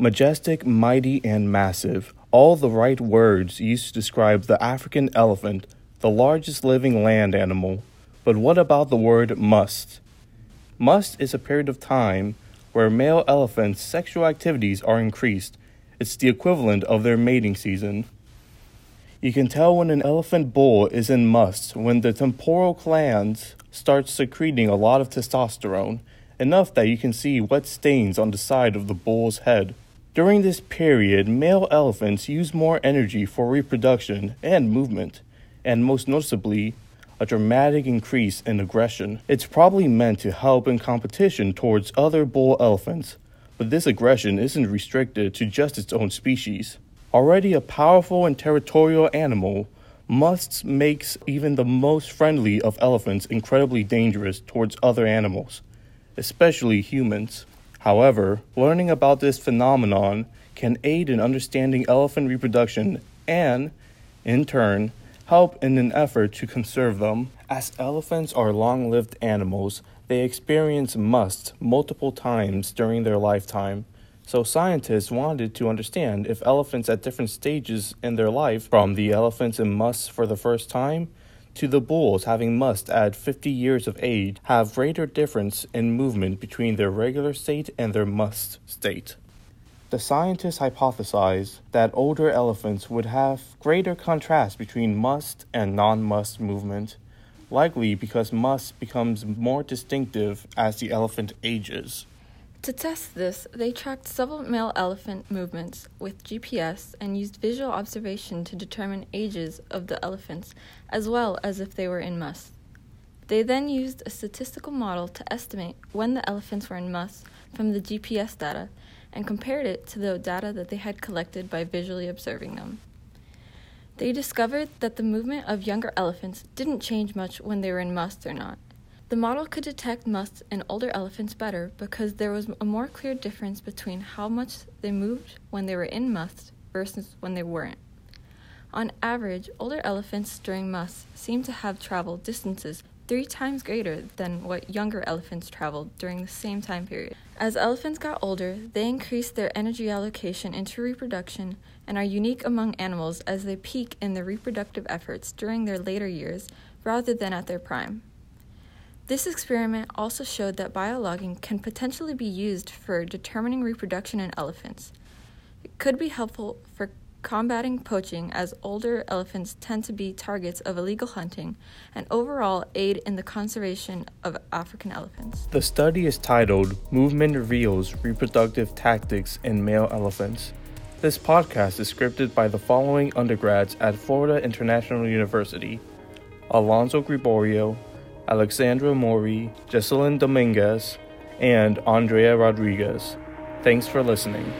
Majestic, mighty, and massive. All the right words used to describe the African elephant, the largest living land animal. But what about the word musth? Musth is a period of time where male elephants' sexual activities are increased. It's the equivalent of their mating season. You can tell when an elephant bull is in musth when the temporal glands start secreting a lot of testosterone, enough that you can see wet stains on the side of the bull's head. During this period, male elephants use more energy for reproduction and movement, and most noticeably, a dramatic increase in aggression. It's probably meant to help in competition towards other bull elephants, but this aggression isn't restricted to just its own species. Already a powerful and territorial animal, Musts makes even the most friendly of elephants incredibly dangerous towards other animals, especially humans. However, learning about this phenomenon can aid in understanding elephant reproduction and, in turn, help in an effort to conserve them. As elephants are long lived animals, they experience musth multiple times during their lifetime. So scientists wanted to understand if elephants at different stages in their life, from the elephants in musth for the first time to the bulls having musth at 50 years of age, have greater difference in movement between their regular state and their musth state. The scientists hypothesized that older elephants would have greater contrast between musth and non musth movement, likely because musth becomes more distinctive as the elephant ages. To test this, they tracked several male elephant movements with GPS and used visual observation to determine ages of the elephants as well as if they were in musth. They then used a statistical model to estimate when the elephants were in musth from the GPS data and compared it to the data that they had collected by visually observing them. They discovered that the movement of younger elephants didn't change much when they were in musth or not. The model could detect musts in older elephants better because there was a more clear difference between how much they moved when they were in musth versus when they weren't. On average, older elephants during musth seemed to have traveled distances three times greater than what younger elephants traveled during the same time period. As elephants got older, they increased their energy allocation into reproduction and are unique among animals as they peak in their reproductive efforts during their later years rather than at their prime. This experiment also showed that biologging can potentially be used for determining reproduction in elephants. It could be helpful for combating poaching as older elephants tend to be targets of illegal hunting and overall aid in the conservation of African elephants. The study is titled Movement Reveals Reproductive Tactics in Male Elephants. This podcast is scripted by the following undergrads at Florida International University Alonzo Gregorio, Alexandra Mori, Jesselyn Dominguez, and Andrea Rodriguez. Thanks for listening.